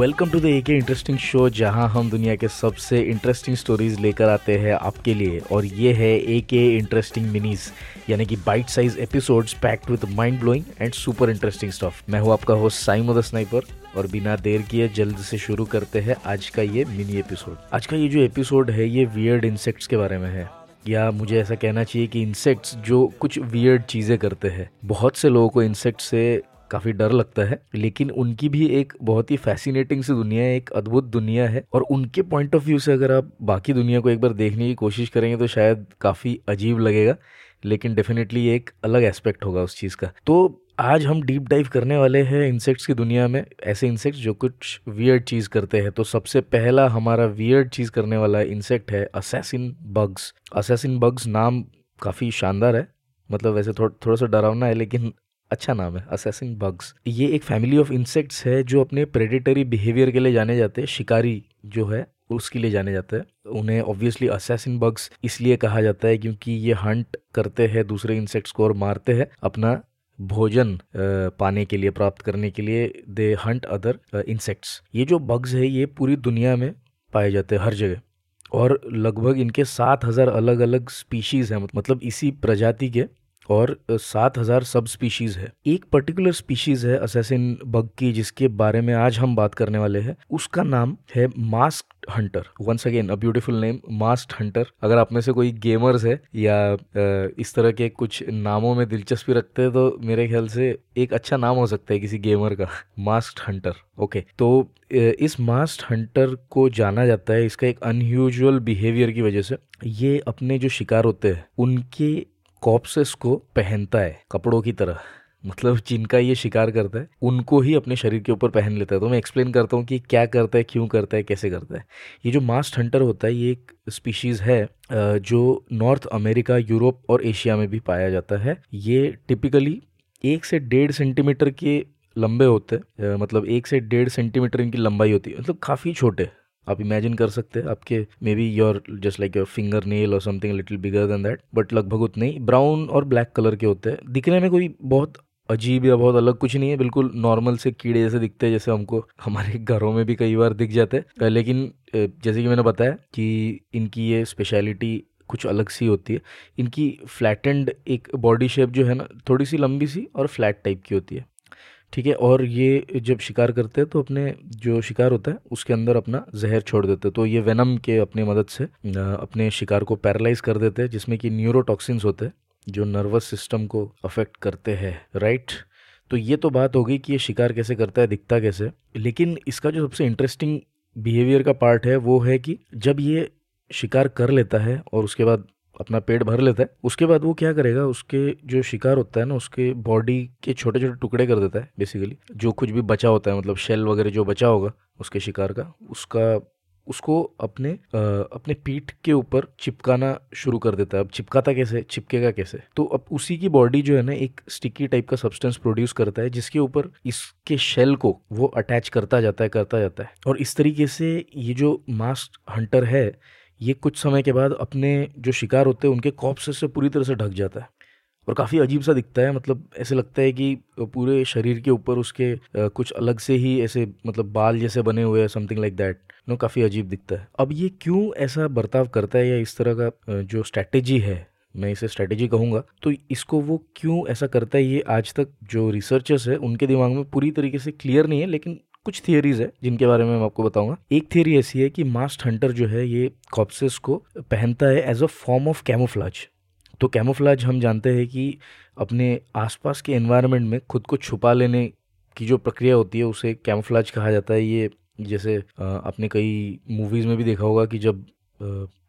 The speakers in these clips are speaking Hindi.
वेलकम टू द एक इंटरेस्टिंग शो जहाँ हम दुनिया के सबसे इंटरेस्टिंग स्टोरीज लेकर आते हैं आपके लिए। और ये है ए के इंटरेस्टिंग मिनीज यानी कि bite size episodes packed with mind blowing and super interesting stuff मैं हूँ आपका होस्ट साइमो द स्नाइपर, और बिना देर किए जल्द से शुरू करते हैं आज का ये मिनी एपिसोड आज का ये जो एपिसोड है, ये वियर्ड इंसेक्ट्स के बारे में है। या मुझे ऐसा कहना चाहिए कि इंसेक्ट्स जो कुछ वियर्ड चीज़ें करते हैं, बहुत से लोगों को इंसेक्ट से काफ़ी डर लगता है, लेकिन उनकी भी एक बहुत ही फैसिनेटिंग सी दुनिया है, एक अद्भुत दुनिया है। और उनके पॉइंट ऑफ़ व्यू से अगर आप बाकी दुनिया को एक बार देखने की कोशिश करेंगे तो शायद काफ़ी अजीब लगेगा, लेकिन डेफिनेटली एक अलग एस्पेक्ट होगा उस चीज़ का। तो आज हम डीप डाइव करने वाले हैं इंसेक्ट्स की दुनिया में, ऐसे इंसेक्ट्स जो कुछ वियर्ड चीज़ करते हैं। तो सबसे पहला हमारा वियर्ड चीज़ करने वाला इंसेक्ट है असैसिन बग्स असैसिन बग्स नाम काफ़ी शानदार है मतलब वैसे थोड़ा थोड़ा सा डरावना है, लेकिन अच्छा नाम है असेसिंग बग्स ये एक फैमिली ऑफ़ इंसेक्ट्स है जो अपने प्रेडिटरी बिहेवियर के लिए जाने जाते हैं, शिकारी जो है, उसके लिए जाने जाते हैं। उन्हें ऑब्वियसली असेसिन बग्स इसलिए कहा जाता है क्योंकि ये हंट करते हैं दूसरे इंसेक्ट्स को और मारते हैं अपना भोजन पाने के लिए, प्राप्त करने के लिए। दे हंट अदर इंसेक्ट्स ये जो बग्स है, ये पूरी दुनिया में पाए जाते हैं, हर जगह। और लगभग इनके सात हज़ार अलग अलग स्पीशीज हैं मतलब इसी प्रजाति के। और सात हज़ार सब स्पीशीज है। एक पर्टिकुलर स्पीशीज है असेसिन बग की, जिसके बारे में आज हम बात करने वाले हैं। उसका नाम है mask hunter once again a beautiful name mask hunter अगर आप में से कोई गेमर्स है, या इस तरह के कुछ नामों में दिलचस्पी रखते हैं तो मेरे ख्याल से एक अच्छा नाम हो सकता है किसी गेमर का मास्क हंटर ओके तो इस मास्ट हंटर को जाना जाता है इसका एक अनयूजुअल बिहेवियर की वजह से। ये अपने जो शिकार होते हैं, उनके कॉप्सेस को पहनता है, कपड़ों की तरह। मतलब जिनका ये शिकार करता है, उनको ही अपने शरीर के ऊपर पहन लेता है। तो मैं एक्सप्लेन करता हूँ कि क्या करता है, क्यों करता है, कैसे करता है। ये जो मास्ट हंटर होता है, ये एक स्पीशीज़ है जो नॉर्थ अमेरिका यूरोप और एशिया में भी पाया जाता है। ये टिपिकली एक से डेढ़ सेंटीमीटर के लंबे होते हैं मतलब एक से डेढ़ सेंटीमीटर इनकी लंबाई होती है। मतलब काफ़ी छोटे। आप इमेजिन कर सकते हैं, आपके maybe your just like your fingernail और something little bigger than that but लगभग उतने ही ब्राउन और ब्लैक कलर के होते हैं। दिखने में कोई बहुत अजीब या बहुत अलग कुछ नहीं है, बिल्कुल नॉर्मल से कीड़े जैसे दिखते हैं, जैसे हमको हमारे घरों में भी कई बार दिख जाते हैं। लेकिन जैसे कि मैंने बताया कि इनकी ये स्पेशलिटी कुछ अलग सी होती है। इनकी फ्लैटेंड एक बॉडी शेप जो है ना, थोड़ी सी लंबी सी और फ्लैट टाइप की होती है। ठीक है, और ये जब शिकार करते हैं तो अपने जो शिकार होता है, उसके अंदर अपना जहर छोड़ देते हैं। तो ये वेनम के अपनी मदद से अपने शिकार को पैरालाइज कर देते हैं, जिसमें कि न्यूरोटॉक्सिन्स होते हैं, जो नर्वस सिस्टम को अफेक्ट करते हैं, राइट? तो ये तो बात हो गई कि ये शिकार कैसे करता है, दिखता कैसे लेकिन इसका जो सबसे इंटरेस्टिंग बिहेवियर का पार्ट है, वो है कि जब ये शिकार कर लेता है, और उसके बाद अपना पेट भर लेता है उसके बाद वो क्या करेगा उसके जो शिकार होता है ना उसके बॉडी के छोटे छोटे टुकड़े कर देता है बेसिकली जो कुछ भी बचा होता है मतलब शेल वगैरह जो बचा होगा उसके शिकार का उसका उसको अपने आ, अपने पीठ के ऊपर चिपकाना शुरू कर देता है। अब चिपकाता कैसे चिपकेगा कैसे तो अब उसी की बॉडी जो है ना एक स्टिकी टाइप का सब्सटेंस प्रोड्यूस करता है जिसके ऊपर इसके शेल को वो अटैच करता जाता है करता जाता है। और इस तरीके से ये जो मास्ट हंटर है ये कुछ समय के बाद अपने जो शिकार होते हैं, उनके कॉप्स से पूरी तरह से ढक जाता है। और काफ़ी अजीब सा दिखता है मतलब ऐसे लगता है कि पूरे शरीर के ऊपर उसके कुछ अलग से ही ऐसे मतलब बाल जैसे बने हुए हैं समथिंग लाइक दैट नो, काफ़ी अजीब दिखता है। अब ये क्यों ऐसा बर्ताव करता है या इस तरह का जो स्ट्रैटेजी है, मैं इसे स्ट्रैटेजी कहूँगा तो इसको वो क्यों ऐसा करता है, ये आज तक जो रिसर्चर्स है, उनके दिमाग में पूरी तरीके से क्लियर नहीं है, लेकिन कुछ थियरीज है, जिनके बारे में मैं आपको बताऊँगा। एक थियोरी ऐसी है कि मास्ट हंटर जो है, ये कॉप्सिस को पहनता है as a form of camouflage तो कैमोफ्लाज हम जानते हैं कि अपने आसपास के एनवायरनमेंट में खुद को छुपा लेने की जो प्रक्रिया होती है, उसे कैमोफ्लाज कहा जाता है। ये जैसे आपने कई मूवीज़ में भी देखा होगा कि जब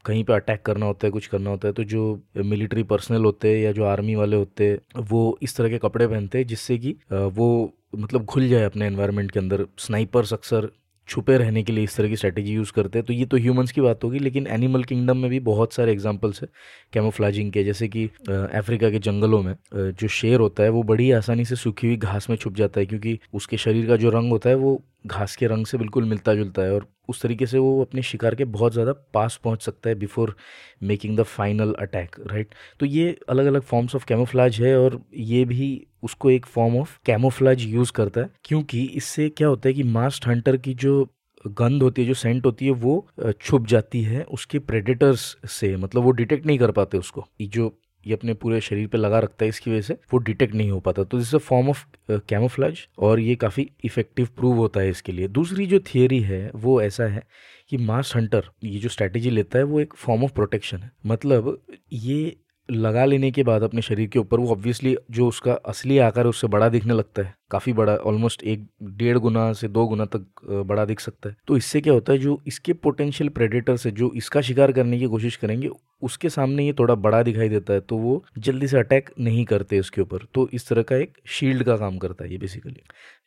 कहीं पे अटैक करना होता है, कुछ करना होता है तो जो मिलिट्री पर्सनल होते हैं या जो आर्मी वाले होते हैं, वो इस तरह के कपड़े पहनते हैं, जिससे कि वो मतलब घुल जाए अपने एनवायरनमेंट के अंदर स्नाइपर्स अक्सर छुपे रहने के लिए इस तरह की स्ट्रैटेजी यूज़ करते हैं। तो ये तो ह्यूमंस की बात होगी, लेकिन एनिमल किंगडम में भी बहुत सारे एग्जांपल्स है कैमोफ्लाजिंग के। जैसे कि अफ्रीका के जंगलों में जो शेर होता है, वो बड़ी आसानी से सूखी हुई घास में छुप जाता है, क्योंकि उसके शरीर का जो रंग होता है, वो घास के रंग से बिल्कुल मिलता जुलता है, और उस तरीके से वो अपने शिकार के बहुत ज़्यादा पास पहुँच सकता है before making the final attack right तो ये अलग अलग फॉर्म्स ऑफ़ कैमोफ्लाज है, और ये भी उसको एक फॉर्म ऑफ़ कैमोफ्लाज यूज़ करता है, क्योंकि इससे क्या होता है कि मास्ट हंटर की जो गंध होती है, जो सेंट होती है, वो छुप जाती है उसके प्रेडेटर्स से। मतलब वो डिटेक्ट नहीं कर पाते उसको। जो, ये अपने पूरे शरीर पे लगा रखता है, इसकी वजह से वो डिटेक्ट नहीं हो पाता। तो this a form of camouflage और ये काफ़ी इफ़ेक्टिव प्रूव होता है इसके लिए। दूसरी जो थियोरी है, वो ऐसा है कि मास हंटर ये जो स्ट्रैटेजी लेता है, वो एक फॉर्म ऑफ़ प्रोटेक्शन है। मतलब ये लगा लेने के बाद अपने शरीर के ऊपर, वो ऑब्वियसली जो उसका असली आकार है, उससे बड़ा दिखने लगता है। काफ़ी बड़ा ऑलमोस्ट एक डेढ़ गुना से दो गुना तक बड़ा दिख सकता है। तो इससे क्या होता है, जो इसके पोटेंशियल प्रेडेटर से जो इसका शिकार करने की कोशिश करेंगे, उसके सामने ये थोड़ा बड़ा दिखाई देता है तो वो जल्दी से अटैक नहीं करते इसके ऊपर। तो इस तरह का एक शील्ड का काम करता है ये बेसिकली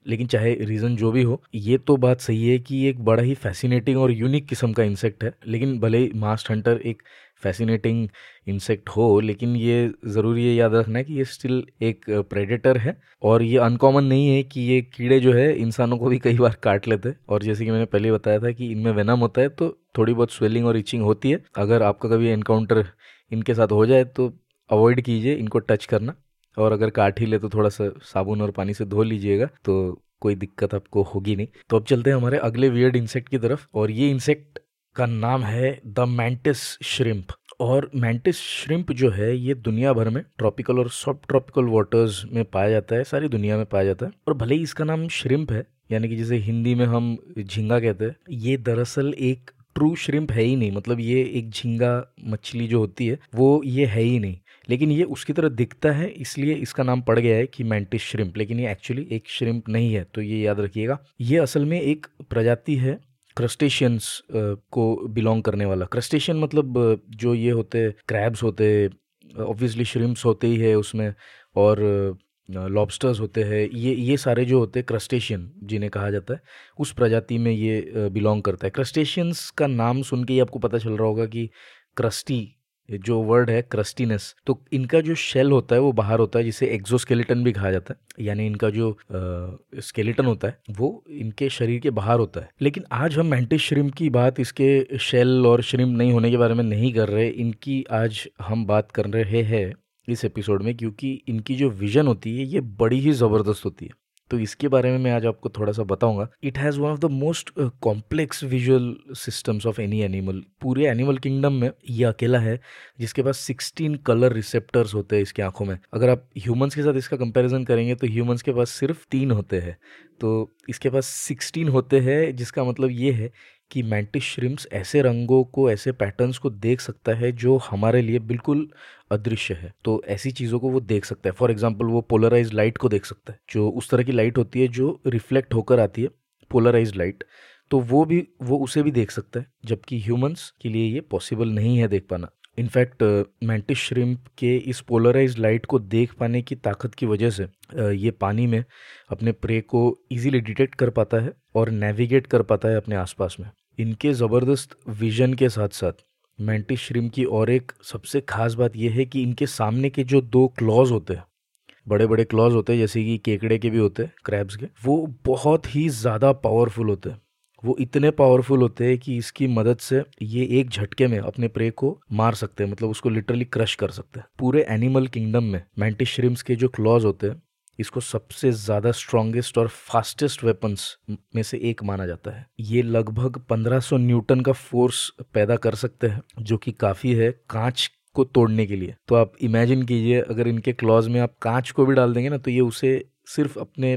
लेकिन चाहे रीज़न जो भी हो, ये तो बात सही है कि एक बड़ा ही फैसिनेटिंग और यूनिक किस्म का इंसेक्ट है, लेकिन भले ही मास्ट हंटर एक फैसिनेटिंग इंसेक्ट हो, लेकिन ये ज़रूरी है याद रखना है कि ये स्टिल एक प्रेडेटर है, और ये अनकॉमन नहीं है कि ये कीड़े जो है इंसानों को भी कई बार काट लेते हैं। और जैसे कि मैंने पहले बताया था कि इनमें वेनम होता है तो थोड़ी बहुत स्वेलिंग और इचिंग होती है। अगर आपका कभी एनकाउंटर इनके साथ हो जाए तो अवॉइड कीजिए, इनको टच करना। और अगर काट ही ले तो थोड़ा सा साबुन और पानी से धो लीजिएगा तो कोई दिक्कत आपको होगी नहीं। तो अब चलते हैं हमारे अगले वियर्ड इंसेक्ट की तरफ़। और ये इंसेक्ट का नाम है द मैंटिस श्रिम्प और मैंटिस श्रिम्प जो है, ये दुनिया भर में ट्रॉपिकल और सब ट्रॉपिकल वाटर्स में पाया जाता है, सारी दुनिया में पाया जाता है। और भले ही इसका नाम श्रिम्प है, यानी कि जैसे हिंदी में हम झींगा कहते हैं, ये दरअसल एक ट्रू श्रिम्प है ही नहीं मतलब ये एक झींगा मछली जो होती है, वो ये है ही नहीं। लेकिन ये उसकी तरह दिखता है, इसलिए इसका नाम पड़ गया है कि मैंटिस श्रिम्प लेकिन ये एक्चुअली एक श्रिम्प नहीं है तो ये याद रखिएगा। ये असल में एक प्रजाति है क्रस्टेशियंस को बिलोंग करने वाला। क्रस्टेशियन मतलब जो ये होते क्रैब्स होते ऑब्वियसली श्रिम्स होते ही है उसमें, और लॉबस्टर्स होते हैं। ये ये सारे जो होते हैं, क्रस्टेशियन, जिन्हें कहा जाता है, उस प्रजाति में ये बिलोंग करता है। क्रस्टेशियंस का नाम सुन के ही आपको पता चल रहा होगा कि क्रस्टी जो वर्ड है क्रस्टीनेस तो इनका जो शेल होता है, वो बाहर होता है, जिसे एक्जोस्केलेटन भी कहा जाता है। यानी इनका जो स्केलेटन होता है, वो इनके शरीर के बाहर होता है। लेकिन आज हम मैंटिस श्रिम की बात, इसके शेल और श्रिम नहीं होने के बारे में नहीं कर रहे, इनकी आज हम बात कर रहे हैं इस एपिसोड में, क्योंकि इनकी जो विजन होती है, ये बड़ी ही ज़बरदस्त होती है। तो इसके बारे में मैं आज आपको थोड़ा सा बताऊँगा it has one of the most complex visual systems of any animal पूरे एनिमल किंगडम में ये अकेला है, जिसके पास 16 कलर रिसेप्टर्स होते हैं इसकी आँखों में। अगर आप ह्यूमंस के साथ इसका कंपेरिजन करेंगे तो ह्यूमंस के पास सिर्फ़ तीन होते हैं। तो इसके पास 16 होते हैं, जिसका मतलब ये है कि मैंटिस श्रिम्स ऐसे रंगों को, ऐसे पैटर्न्स को देख सकता है जो हमारे लिए बिल्कुल अदृश्य है। तो ऐसी चीज़ों को वो देख सकता है। फॉर एग्ज़ाम्पल वो पोलराइज लाइट को देख सकता है, जो उस तरह की लाइट होती है जो रिफ्लेक्ट होकर आती है पोलराइज लाइट तो वो भी, वो उसे भी देख सकता है, जबकि ह्यूमंस के लिए ये पॉसिबल नहीं है देख पाना। इनफैक्ट मैंटिस श्रिम्प के इस पोलराइज लाइट को देख पाने की ताकत की वजह से uh, ये पानी में अपने प्रे को इजीली डिटेक्ट कर पाता है और नेविगेट कर पाता है अपने आसपास में। इनके ज़बरदस्त विजन के साथ साथ मैंटिस श्रिम की और एक सबसे खास बात यह है कि इनके सामने के जो दो क्लॉज होते हैं बड़े बड़े क्लॉज होते हैं जैसे कि केकड़े के भी होते हैं क्रैब्स के वो बहुत ही ज़्यादा पावरफुल होते हैं। वो इतने पावरफुल होते हैं कि इसकी मदद से ये एक झटके में अपने प्रे को मार सकते हैं मतलब उसको लिटरली क्रश कर सकते हैं। पूरे एनिमल किंगडम में मैंटिस श्रिम्स के जो क्लॉज होते हैं, इसको सबसे ज़्यादा स्ट्रॉन्गेस्ट और फास्टेस्ट वेपन्स में से एक माना जाता है। ये लगभग 1500 न्यूटन का फोर्स पैदा कर सकते हैं, जो कि काफ़ी है कांच को तोड़ने के लिए। तो आप इमेजिन कीजिए, अगर इनके क्लॉज में आप कांच को भी डाल देंगे ना तो ये उसे सिर्फ़ अपने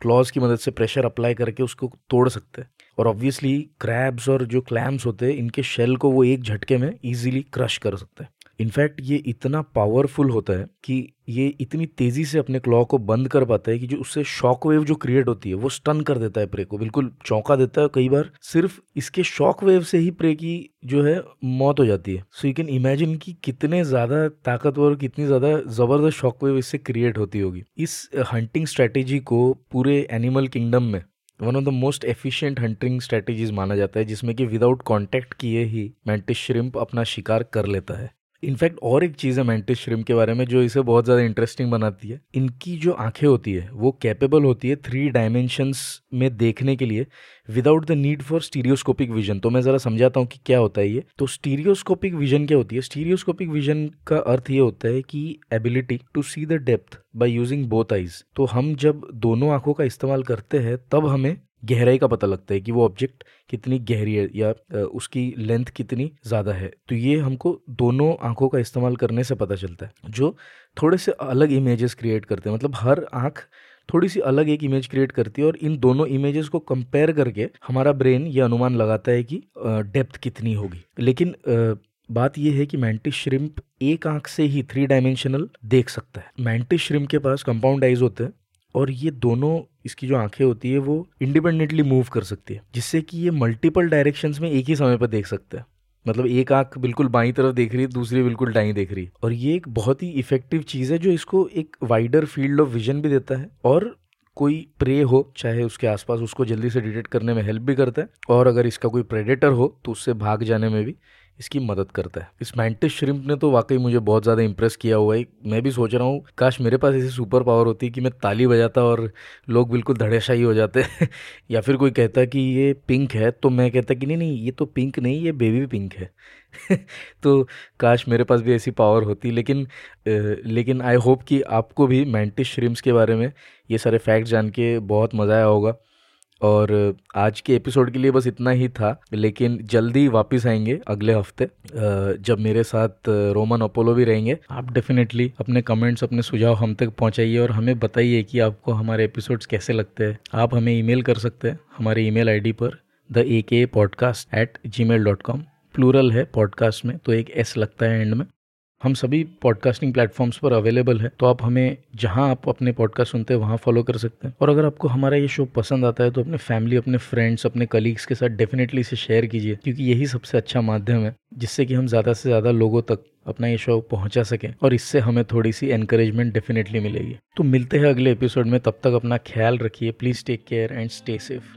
क्लॉज की मदद से प्रेशर अप्लाई करके उसको तोड़ सकते हैं। और ऑब्वियसली क्रैब्स और जो क्लैम्स होते हैं, इनके शेल को वो एक झटके में इजीली क्रश कर सकते हैं। इनफैक्ट ये इतना पावरफुल होता है कि ये इतनी तेज़ी से अपने क्लॉ को बंद कर पाता है कि जो उससे शॉक वेव जो क्रिएट होती है, वो स्टन कर देता है प्रे को। बिल्कुल चौंका देता है कई बार सिर्फ़ इसके शॉक वेव से ही प्रे की जो है, मौत हो जाती है। सो यू कैन इमेजिन कि कितने ज़्यादा ताकतवर, कितनी ज़्यादा ज़बरदस्त शॉक वेव इससे क्रिएट होती होगी। इस हंटिंग स्ट्रेटेजी को पूरे एनिमल किंगडम में one of the most efficient hunting strategies माना जाता है, जिसमें कि विदाउट कांटेक्ट किए ही मैंटिस श्रिम्प अपना शिकार कर लेता है। इनफैक्ट और एक चीज़ है मेंटिस श्रिम के बारे में जो इसे बहुत ज़्यादा इंटरेस्टिंग बनाती है। इनकी जो आँखें होती है, वो कैपेबल होती है थ्री डायमेंशंस में देखने के लिए without the need for stereoscopic vision तो मैं ज़रा समझाता हूँ कि क्या होता है ये। तो स्टीरियोस्कोपिक विजन क्या होती है? स्टीरियोस्कोपिक विजन का अर्थ ये होता है कि ability to see the depth by using both eyes तो हम जब दोनों आँखों का इस्तेमाल करते हैं, तब हमें गहराई का पता लगता है कि वो ऑब्जेक्ट कितनी गहरी है या उसकी लेंथ कितनी ज़्यादा है। तो ये हमको दोनों आँखों का इस्तेमाल करने से पता चलता है, जो थोड़े से अलग इमेजेस क्रिएट करते हैं। मतलब हर आँख थोड़ी सी अलग एक इमेज क्रिएट करती है और इन दोनों इमेजेस को कंपेयर करके हमारा ब्रेन ये अनुमान लगाता है कि डेप्थ कितनी होगी। लेकिन बात यह है कि मैंटिस श्रिम्प एक आँख से ही थ्री डायमेंशनल देख सकता है। मैंटिस श्रिम्प के पास कंपाउंड आइज़ होते हैं और ये दोनों इसकी जो आँखें होती है, वो इंडिपेंडेंटली मूव कर सकती है, जिससे कि ये मल्टीपल डायरेक्शंस में एक ही समय पर देख सकते हैं। मतलब एक आँख बिल्कुल बाई तरफ़ देख रही है, दूसरी बिल्कुल डाई देख रही है। और ये एक बहुत ही इफ़ेक्टिव चीज़ है, जो इसको एक वाइडर फ़ील्ड ऑफ़ विजन भी देता है। और कोई प्रे हो, चाहे उसके आसपास उसको जल्दी से डिटेक्ट करने में हेल्प भी करता है, और अगर इसका कोई प्रेडेटर हो तो उससे भाग जाने में भी इसकी मदद करता है। इस मैंटिस श्रिम्प ने तो वाकई मुझे बहुत ज़्यादा इंप्रेस किया हुआ है। मैं भी सोच रहा हूँ, काश मेरे पास ऐसी सुपर पावर होती कि मैं ताली बजाता और लोग बिल्कुल धड़ेशाही हो जाते। या फिर कोई कहता कि ये पिंक है तो मैं कहता कि नहीं नहीं, ये तो पिंक नहीं, ये बेबी पिंक है। तो काश मेरे पास भी ऐसी पावर होती। लेकिन लेकिन आई होप कि आपको भी मैंटिस श्रिम्स के बारे में ये सारे फैक्ट जान के बहुत मज़ा आया होगा। और आज के एपिसोड के लिए बस इतना ही था, लेकिन जल्दी वापस आएँगे अगले हफ़्ते जब मेरे साथ रोमन अपोलो भी रहेंगे। आप डेफिनेटली अपने कमेंट्स अपने सुझाव हम तक पहुंचाइए और हमें बताइए कि आपको हमारे एपिसोड्स कैसे लगते हैं। आप हमें ईमेल कर सकते हैं, हमारे ईमेल आईडी पर the A K podcast at Gmail dot com plural है पॉडकास्ट में तो एक एस लगता है एंड में। हम सभी पॉडकास्टिंग प्लेटफॉर्म्स पर अवेलेबल है तो आप हमें जहाँ आप अपने पॉडकास्ट सुनते हैं, वहाँ फॉलो कर सकते हैं। और अगर आपको हमारा ये शो पसंद आता है तो अपने फैमिली अपने फ्रेंड्स अपने कलीग्स के साथ डेफिनेटली इसे शेयर कीजिए, क्योंकि यही सबसे अच्छा माध्यम है, जिससे कि हम ज़्यादा से ज़्यादा लोगों तक अपना ये शो पहुँचा सकें, और इससे हमें थोड़ी सी एनकरेजमेंट डेफिनेटली मिलेगी। तो मिलते हैं अगले एपिसोड में, तब तक अपना ख्याल रखिए please take care and stay safe